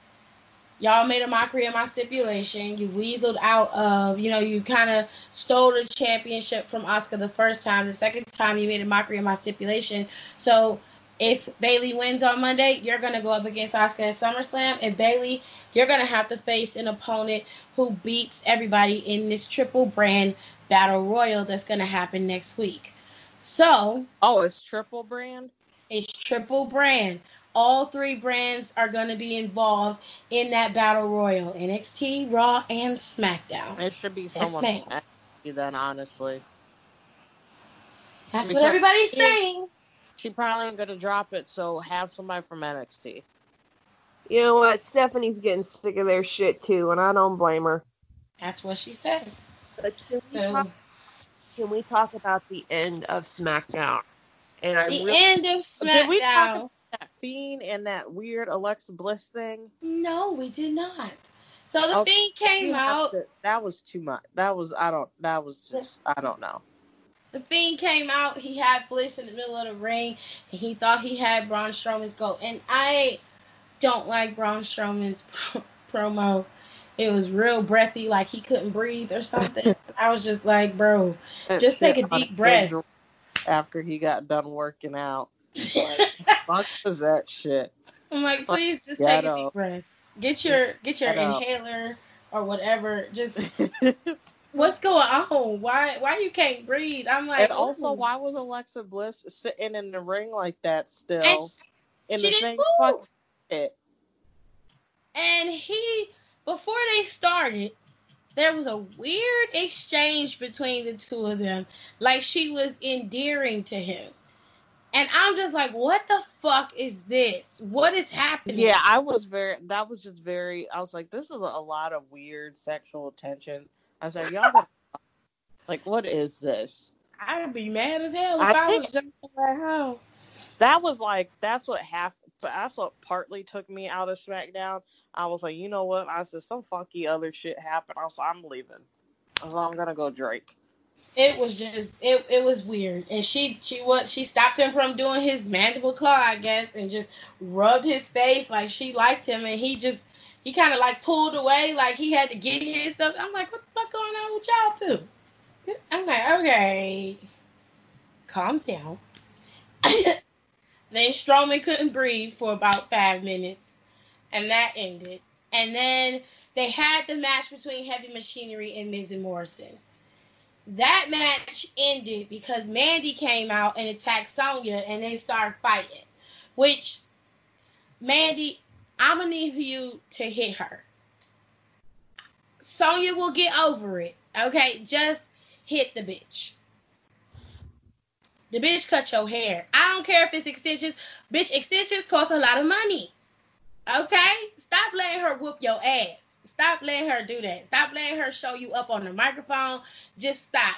A: Y'all made a mockery of my stipulation. You weaseled out of, you know, you kind of stole the championship from Asuka the first time. The second time, you made a mockery of my stipulation. So if Bayley wins on Monday, you're gonna go up against Asuka at SummerSlam. If Bayley, you're gonna have to face an opponent who beats everybody in this triple brand battle royal that's gonna happen next week. So,
B: oh, it's triple brand.
A: It's triple brand. All three brands are gonna be involved in that battle royal: NXT, Raw, and SmackDown.
B: It should be someone yes, from NXT then, honestly.
A: That's because what everybody's saying
B: she probably ain't gonna drop it, so have somebody from NXT.
C: You know what? Stephanie's getting sick of their shit too, and I don't blame her.
A: That's what she said.
C: But can, so, we, talk, can we talk about the end of SmackDown?
A: And I the really, end of SmackDown.
B: Fiend and that weird Alexa Bliss thing?
A: No, we did not. So the okay. Fiend came out. To,
B: that was too much. That was I don't. That was just I don't know.
A: The Fiend came out. He had Bliss in the middle of the ring, and he thought he had Braun Strowman's goat. And I don't like Braun Strowman's promo. It was real breathy, like he couldn't breathe or something. I was just like, bro, just take a deep breath.
B: After he got done working out, like, fuck was that shit?
A: I'm like, please just take a deep breath. Get your get your inhaler or whatever. Just what's going on? Why why you can't breathe? I'm like.
B: And also, why was Alexa Bliss sitting in the ring like that still? And
A: in she the same fuck it. And he before they started, there was a weird exchange between the two of them. Like she was endearing to him. And I'm just like, what the fuck is this? What is happening?
B: Yeah, I was very, that was just very, I was like, this is a lot of weird sexual tension I was like, y'all, like, what is this?
A: I'd be mad as hell if I, I was jumping at home.
B: That was like, that's what half, that's what partly took me out of SmackDown. I was like, you know what? I said some funky other shit happened. I was like, I'm leaving. I was like, I'm gonna go Drake.
A: It was just, it, it was weird, and she, she what, she stopped him from doing his mandible claw, I guess, and just rubbed his face like she liked him, and he just he kind of like pulled away, like he had to get his stuff. I'm like, what the fuck going on with y'all too? I'm like, okay, calm down. then Strowman couldn't breathe for about five minutes, and that ended. And then they had the match between Heavy Machinery and Miz and Morrison. That match ended because Mandy came out and attacked Sonya, and they started fighting. Which Mandy, I'm gonna need you to hit her. Sonya will get over it. Okay, just hit the bitch. The bitch cut your hair. I don't care if it's extensions. Bitch, extensions cost a lot of money. Okay? Stop letting her whoop your ass. Stop letting her do that. Stop letting her show you up on the microphone. Just stop.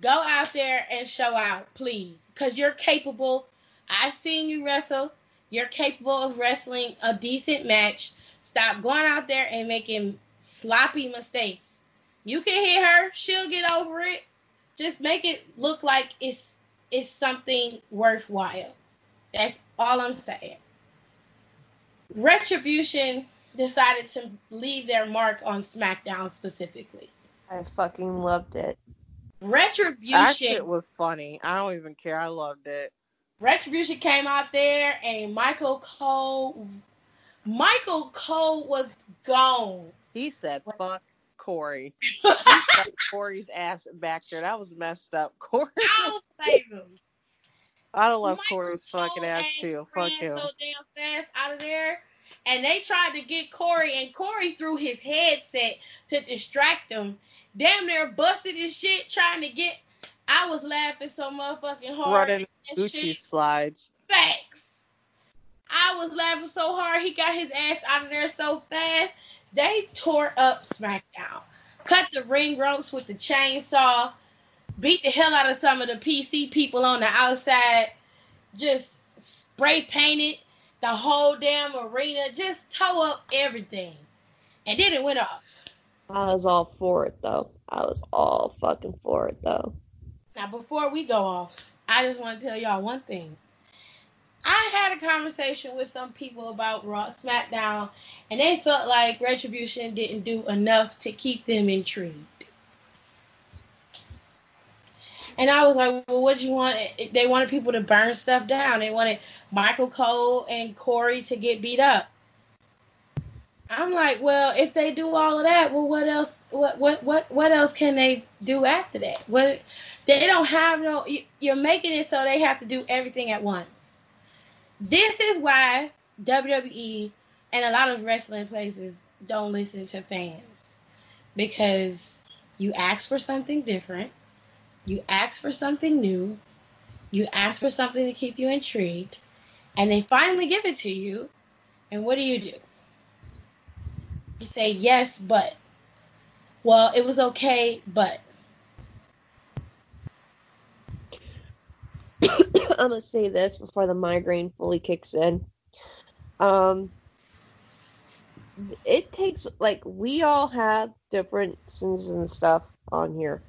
A: Go out there and show out, please. Because you're capable. I've seen you wrestle. You're capable of wrestling a decent match. Stop going out there and making sloppy mistakes. You can hit her, she'll get over it. Just make it look like it's it's something worthwhile. That's all I'm saying. Retribution decided to leave their mark on SmackDown specifically.
C: I fucking loved it.
A: Retribution. That
B: shit was funny. I don't even care. I loved it.
A: Retribution came out there and Michael Cole Michael Cole was gone.
B: He said fuck Corey. Corey's ass back there. That was messed up. Corey. I don't blame him. I don't love Michael Corey's fucking ass too. Fuck him.
A: So damn fast out of there. And they tried to get Corey, and Corey threw his headset to distract them. Damn near busted his shit trying to get I was laughing so motherfucking hard. Running
B: Gucci slides.
A: Facts. I was laughing so hard. He got his ass out of there so fast. They tore up SmackDown. Cut the ring ropes with the chainsaw. Beat the hell out of some of the PC people on the outside. Just spray painted the whole damn arena. Just toe up everything. And then it went off.
C: I was all for it though. I was all fucking for it though.
A: Now, before we go off, I just want to tell y'all one thing. I had a conversation with some people about Raw SmackDown, and they felt like Retribution didn't do enough to keep them intrigued. And I was like, well, what do you want? They wanted people to burn stuff down. They wanted Michael Cole and Corey to get beat up. I'm like, well, if they do all of that, well, what else? What what what what else can they do after that? What they don't have no. You're making it so they have to do everything at once. This is why WWE and a lot of wrestling places don't listen to fans because you ask for something different, you ask for something new, you ask for something to keep you intrigued, and they finally give it to you, and what do you do? You say yes, but. Well, it was okay, but.
C: I'm gonna say this before the migraine fully kicks in. Um, it takes like we all have differences and stuff on here,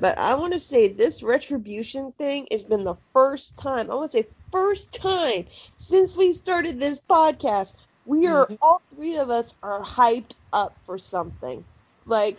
C: but I want to say this retribution thing has been the first time. I want to say first time since we started this podcast. We are mm-hmm. all three of us are hyped up for something. Like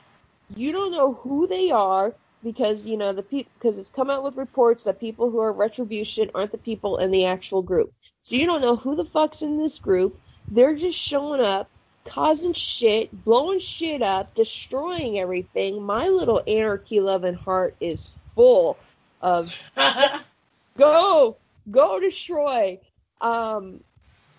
C: you don't know who they are because you know the people because it's come out with reports that people who are retribution aren't the people in the actual group. So you don't know who the fuck's in this group. They're just showing up, causing shit, blowing shit up, destroying everything. My little anarchy loving heart is full of go, go destroy. Um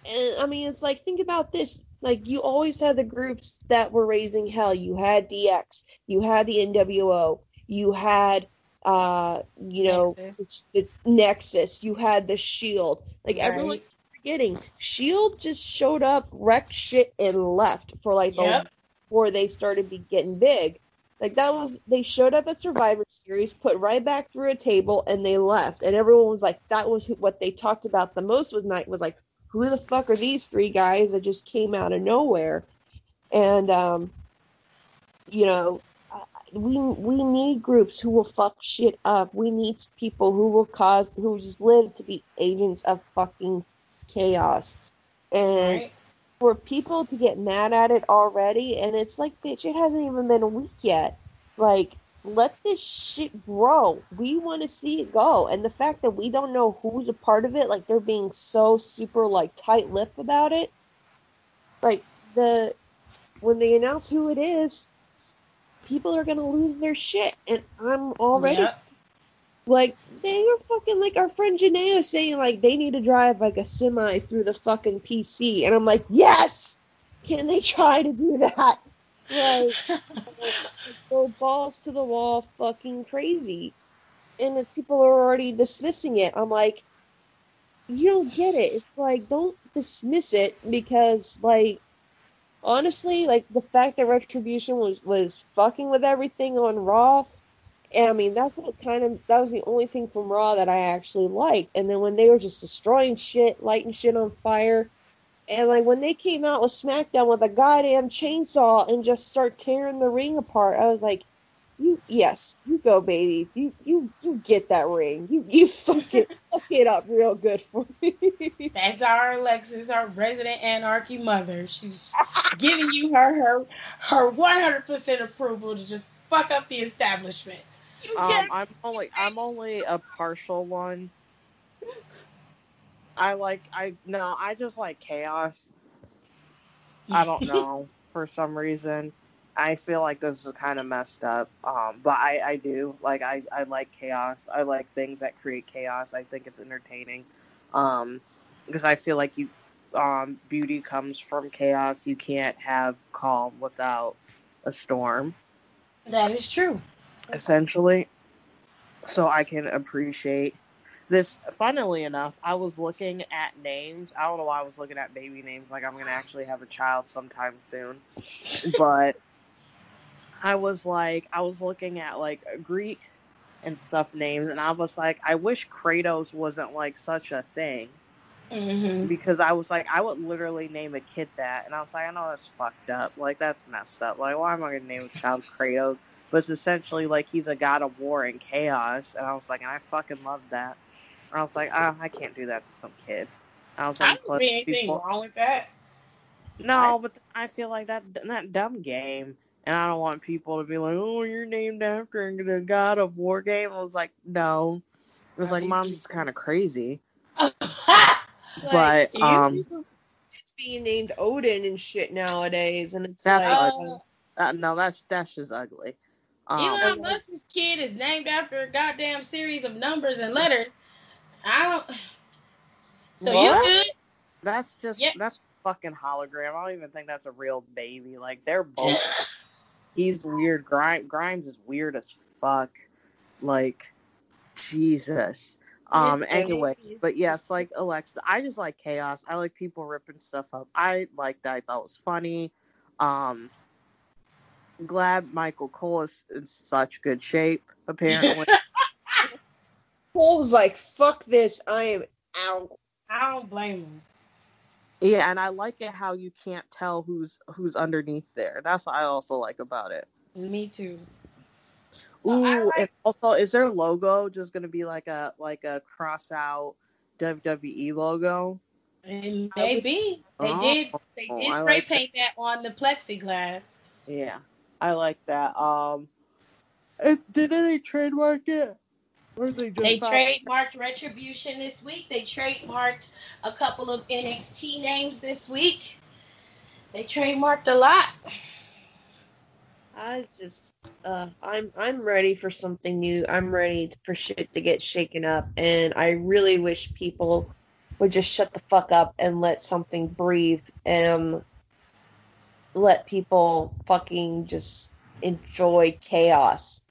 C: and I mean it's like think about this. Like you always had the groups that were raising hell. You had DX, you had the NWO, you had uh you know Nexus. The, the Nexus, you had the Shield. Like right. everyone's forgetting, Shield just showed up, wrecked shit, and left for like yep. the, before they started be getting big. Like that was they showed up at Survivor Series, put Ryback through a table, and they left. And everyone was like, that was what they talked about the most with night was like, who the fuck are these three guys that just came out of nowhere? And um, you know, we we need groups who will fuck shit up. We need people who will cause who just live to be agents of fucking chaos. And right. for people to get mad at it already, and it's like bitch, it hasn't even been a week yet. Like, let this shit grow. We want to see it go. And the fact that we don't know who's a part of it, like they're being so super like tight-lipped about it. Like the when they announce who it is, people are gonna lose their shit, and I'm already yep. Like they were fucking like our friend Janae saying like they need to drive like a semi through the fucking PC, and I'm like, yes, can they try to do that? Like, go balls to the wall, fucking crazy, and it's people are already dismissing it. I'm like, you don't get it. It's like don't dismiss it because like honestly, like the fact that Retribution was was fucking with everything on Raw, I mean that's what kind of that was the only thing from Raw that I actually liked. And then when they were just destroying shit, lighting shit on fire, and like when they came out with SmackDown with a goddamn chainsaw and just start tearing the ring apart, I was like, you yes, you go, baby. You you you get that ring. You you fuck it fuck it up real good for me.
A: That's our Alexis, our resident anarchy mother. She's giving you her her her one hundred percent approval to just fuck up the establishment.
B: Um, I'm only I'm only a partial one. I like I no, I just like chaos. I don't know for some reason. I feel like this is kind of messed up. Um, but I, I do like I, I like chaos. I like things that create chaos. I think it's entertaining. Um, because I feel like you um beauty comes from chaos. You can't have calm without a storm.
A: That is true.
B: Essentially. So I can appreciate this funnily enough, I was looking at names. I don't know why I was looking at baby names like I'm gonna actually have a child sometime soon. but I was like, I was looking at like Greek and stuff names, and I was like, I wish Kratos wasn't like such a thing. Mm-hmm. Because I was like, I would literally name a kid that, and I was like, I know that's fucked up. Like that's messed up. Like, why am I gonna name a child Kratos? It's essentially like he's a god of war and chaos, and I was like, and I fucking love that. And I was like, oh, I can't do that to some kid. I was like,
A: I don't see anything people. wrong with that.
B: No, but I feel like that that dumb game, and I don't want people to be like, "Oh, you're named after the God of War game." I was like, no. It was like, mom's just kind of crazy. but um,
C: it's being named Odin and shit nowadays, and it's like,
B: ugly. Uh, no, that's that's just ugly.
A: Um, Elon Musk's kid is named after a goddamn series of numbers and letters. I don't. So what? you good?
B: That's just that's fucking hologram. I don't even think that's a real baby. Like they're both. he's weird. Grimes, Grimes is weird as fuck. Like Jesus. Um. Anyway, but yes, like Alexa, I just like chaos. I like people ripping stuff up. I like that. I thought was funny. Um. Glad Michael Cole is in such good shape. Apparently.
C: Cole was like, "Fuck this! I am out."
A: I don't blame him.
B: Yeah, and I like it how you can't tell who's who's underneath there. That's what I also like about it.
A: Me too.
B: Ooh, like- and also is their logo just gonna be like a like a cross out WWE logo?
A: And maybe they oh, did they did spray like paint that. that on the plexiglass.
B: Yeah, I like that. Um, did they trademark it?
A: they, they trademarked Retribution this week. They trademarked a couple of NXT names this week. They trademarked a lot.
C: I just, uh, I'm I'm ready for something new. I'm ready for shit to get shaken up, and I really wish people would just shut the fuck up and let something breathe and let people fucking just enjoy chaos.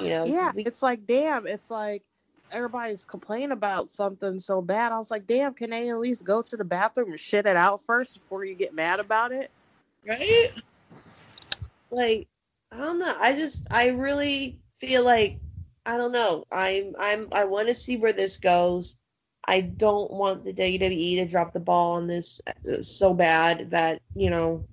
C: You know,
B: yeah, we, it's like damn, it's like everybody's complaining about something so bad. I was like, damn, can they at least go to the bathroom and shit it out first before you get mad about it?
C: Right? Like, I don't know. I just, I really feel like, I don't know. I'm, I'm, I want to see where this goes. I don't want the WWE to drop the ball on this so bad that you know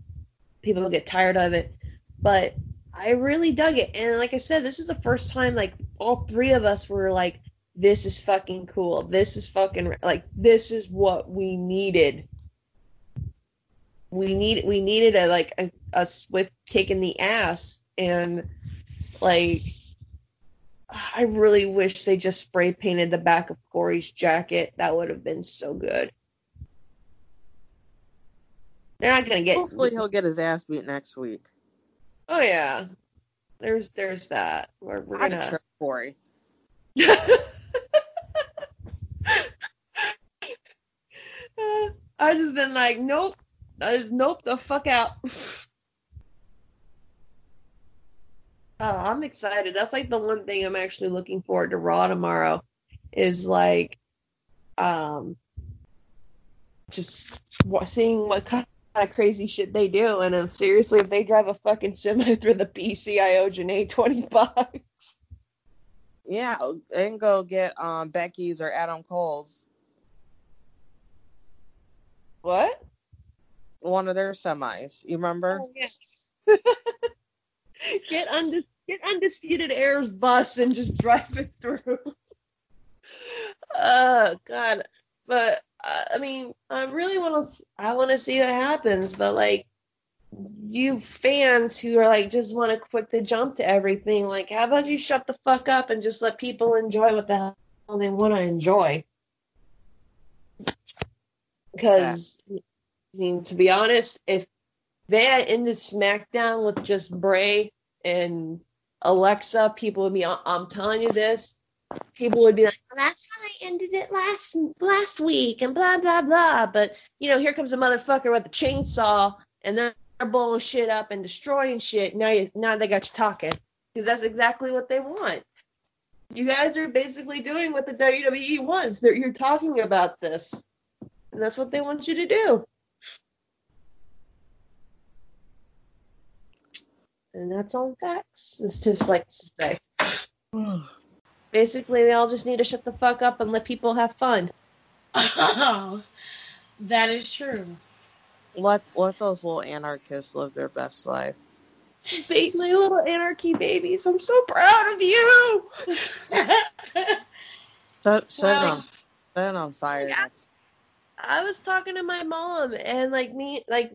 C: people get tired of it. But I really dug it. And like I said, this is the first time like all three of us were like, this is fucking cool. This is fucking like this is what we needed. We need we needed a like a, a swift kick in the ass and like I really wish they just spray painted the back of Corey's jacket. That would have been so good. They're not gonna get.
B: Hopefully, he'll get his ass beat next week.
C: Oh yeah, there's there's that. We're, we're gonna.
B: I'm Corey.
C: I just been like, nope, is nope, the fuck out. oh, I'm excited. That's like the one thing I'm actually looking forward to Raw tomorrow. Is like, um, just seeing what kind of crazy shit they do. And uh, seriously, if they drive a fucking semi through the PCIO Janae 20 bucks.
B: Yeah, and go get um Becky's or Adam Cole's.
C: What?
B: One of their semis. You remember?
C: Oh, yes. get undis- get undisputed air's bus and just drive it through. oh God. But uh, I mean, I really want to. I want to see what happens, but like, you fans who are like just want to quick the jump to everything, like, how about you shut the fuck up and just let people enjoy what the hell they want to enjoy? Because, yeah. I mean, to be honest, if they had ended SmackDown with just Bray and Alexa, people would be. I'm telling you this people would be like, well, that's how they ended it last last week, and blah blah blah. But you know, here comes a motherfucker with a chainsaw, and they're blowing shit up and destroying shit. Now you now they got you talking because that's exactly what they want. You guys are basically doing what the WWE wants. They're, you're talking about this, and that's what they want you to do. And that's all facts. It's just like to say. Basically, we all just need to shut the fuck up and let people have fun.
A: Oh, that is true.
B: Let let those little anarchists live their best life.
C: my little anarchy babies. I'm so proud of you.
B: so, so well, Then I'm fired.
C: Yeah. I was talking to my mom and like me like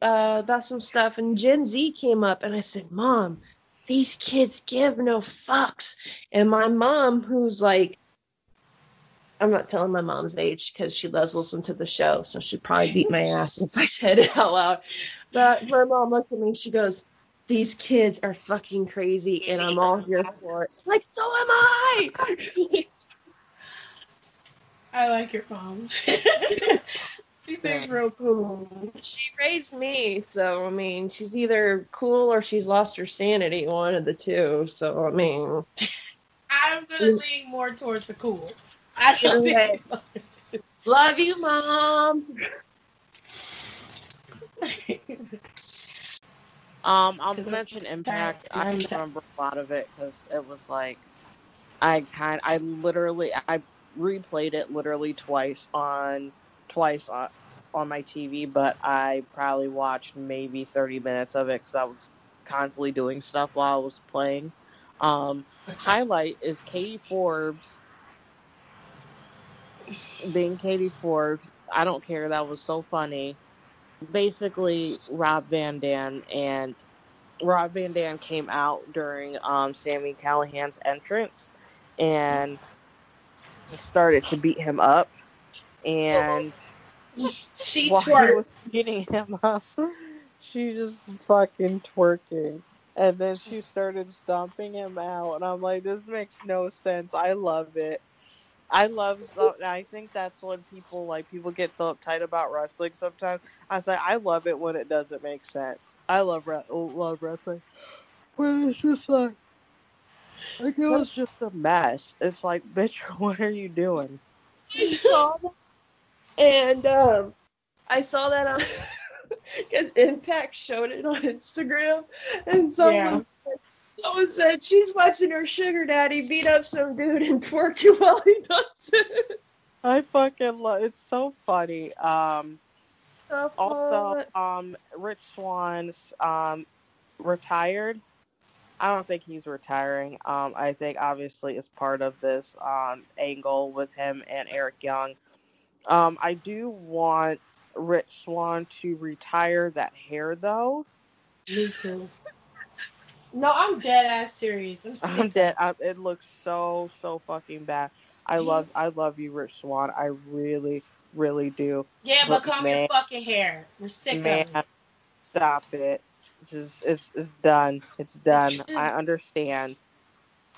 C: uh about some stuff and Gen Z came up and I said, "Mom, these kids give no fucks." And my mom who's like I'm not telling my mom's age because she does listen to the show, so she'd probably beat my ass if I said it out loud. But my mom looked at me and she goes, These kids are fucking crazy and I'm all here for it. Like, so am I.
A: I like your mom. she seems real cool.
C: She raised me, so I mean, she's either cool or she's lost her sanity, one of the two. So I mean,
A: I'm gonna lean more towards the cool. I don't
C: Okay.
A: think
C: love you, mom.
B: Um, I'll
A: Cause
B: mention Impact. I
A: I'm
B: don't
A: t-
B: remember a lot of it because it was like I kind I literally I replayed it literally twice on twice on on my TV, but I probably watched maybe 30 minutes of it because I was constantly doing stuff while I was playing. Um, highlight is Katie Forbes being Katie Forbes. I don't care. That was so funny. Basically, Rob Van Dam and Rob Van Dam came out during um, Sami Callihan's entrance and started to beat him up. And
A: she
B: while he was beating him up, she just fucking twerking. And then she started stomping him out, and I'm like, this makes no sense. I love it. I love. So, I think that's when people like people get so uptight about wrestling. Sometimes I say I love it when it doesn't make sense. I love re- love wrestling, but it's just like like it was just a mess. It's like, bitch, what are you doing?
C: I saw that, and um, I saw that on because Impact showed it on Instagram, and someone someone said she's watching her sugar daddy beat up some dude and twerk you while he does it.
B: I fucking love. It's so funny. Um.
C: So
B: Also, um, Rich Swann's um, retired. I don't think he's retiring. Um, I think obviously it's part of this um, angle with him and Eric Young. Um, I do want Rich Swann to retire that hair though.
A: Me too. No, I'm dead ass serious. I'm.
B: I'm dead. I, it looks so so fucking bad. I love I love you, Rich Swann. I really really do.
A: Yeah, but comb your fucking hair. We're sick
B: Man,
A: of it.
B: stop it. Just it's it's done. It's done.
A: Just-
B: I understand.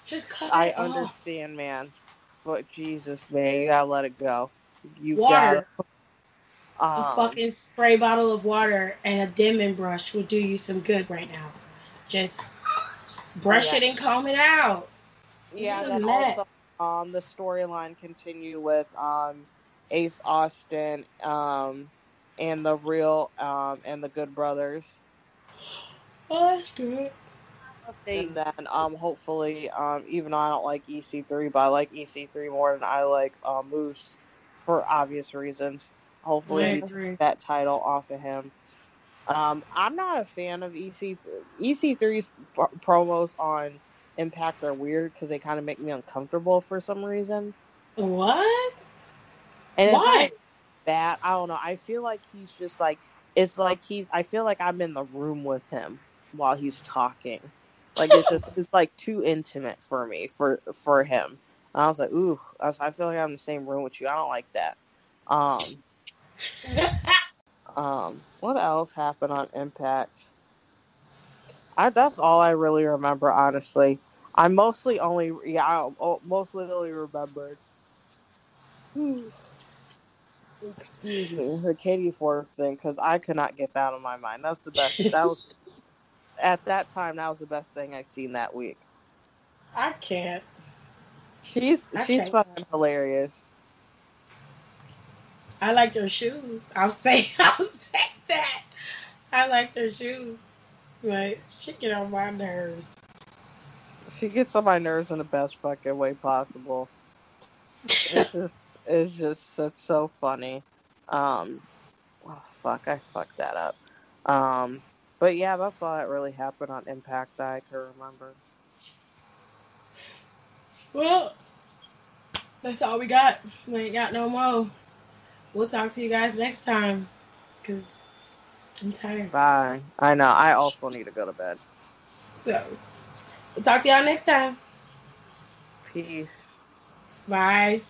A: Just cut
B: I
A: it off.
B: understand, man. But Jesus, man, you gotta let it go. You
A: Water.
B: gotta.
A: A
B: Um,
A: fucking spray bottle of water and a Denman brush would do you some good right now. Just brush
B: Yeah.
A: it and comb it out.
B: yeah. Then also, um, the storyline continue with um, Ace Austin, um, and the real um, and the Good Brothers.
A: Oh, that's good.
B: And then um hopefully um even though I don't like EC3 but I like EC3 more than I like uh, Moose for obvious reasons. Hopefully that title off of him. Um I'm not a fan of E EC EC3's pro- promos on Impact are weird because they kind of make me uncomfortable for some reason.
A: What?
B: And it's
A: Why?
B: that I don't know. I feel like he's just like it's like he's I feel like I'm in the room with him while he's talking. Like it's just it's like too intimate for me for for him. And I was like, ooh, I, was- I feel like I'm in the same room with you. I don't like that. Um, um, what else happened on Impact? I that's all I really remember, honestly. I mostly only yeah, I o- mostly only remembered. Excuse me, the Katie Ford thing, because I could not get that out of my mind. That's the best. That was at that time. That was the best thing I've seen that week.
A: I can't.
B: She's
A: I
B: she's
A: can't.
B: fucking hilarious.
A: I like her shoes. I'll say I'll say that. I like her shoes. But she get on my nerves.
B: She gets on my nerves in the best fucking way possible. It's just it's just it's so funny. Um, oh fuck, I fucked that up. Um, but yeah, that's all that really happened on Impact that I can remember.
A: Well, That's all we got. We ain't got no more. We'll talk to you guys next time. Cause I'm tired.
B: Bye. I know. I also need to go to bed.
A: So, we'll talk to y'all next time.
B: Peace.
A: Bye.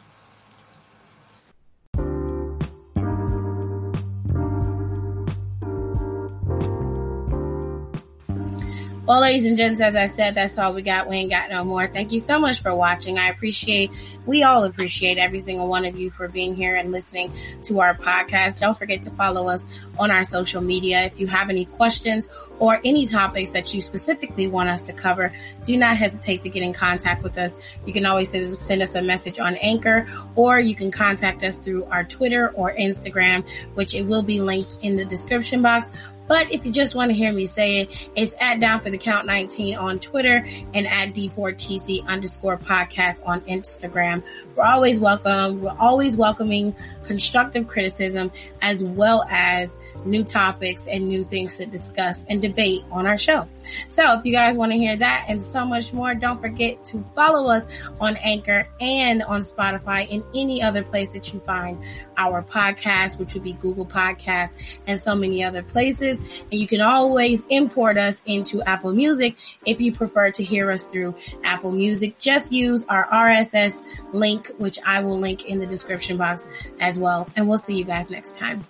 A: Well, ladies and gents, as I said, that's all we got. We ain't got no more. Thank you so much for watching. I appreciate, we all appreciate every single one of you for being here and listening to our podcast. Don't forget to follow us on our social media. If you have any questions or any topics that you specifically want us to cover, do not hesitate to get in contact with us. You can always send us a message on Anchor or you can contact us through our Twitter or Instagram, which it will be linked in the description box. But if you just want to hear me say it, it's at down for the count 19 on Twitter and at D4TC underscore podcast on Instagram. We're always welcome. We're always welcoming constructive criticism as well as new topics and new things to discuss and debate on our show. So if you guys want to hear that and so much more, don't forget to follow us on Anchor and on Spotify and any other place that you find our podcast, which would be Google Podcasts and so many other places. And you can always import us into Apple Music if you prefer to hear us through Apple Music. Just use our RSS link, which I will link in the description box as well. And we'll see you guys next time.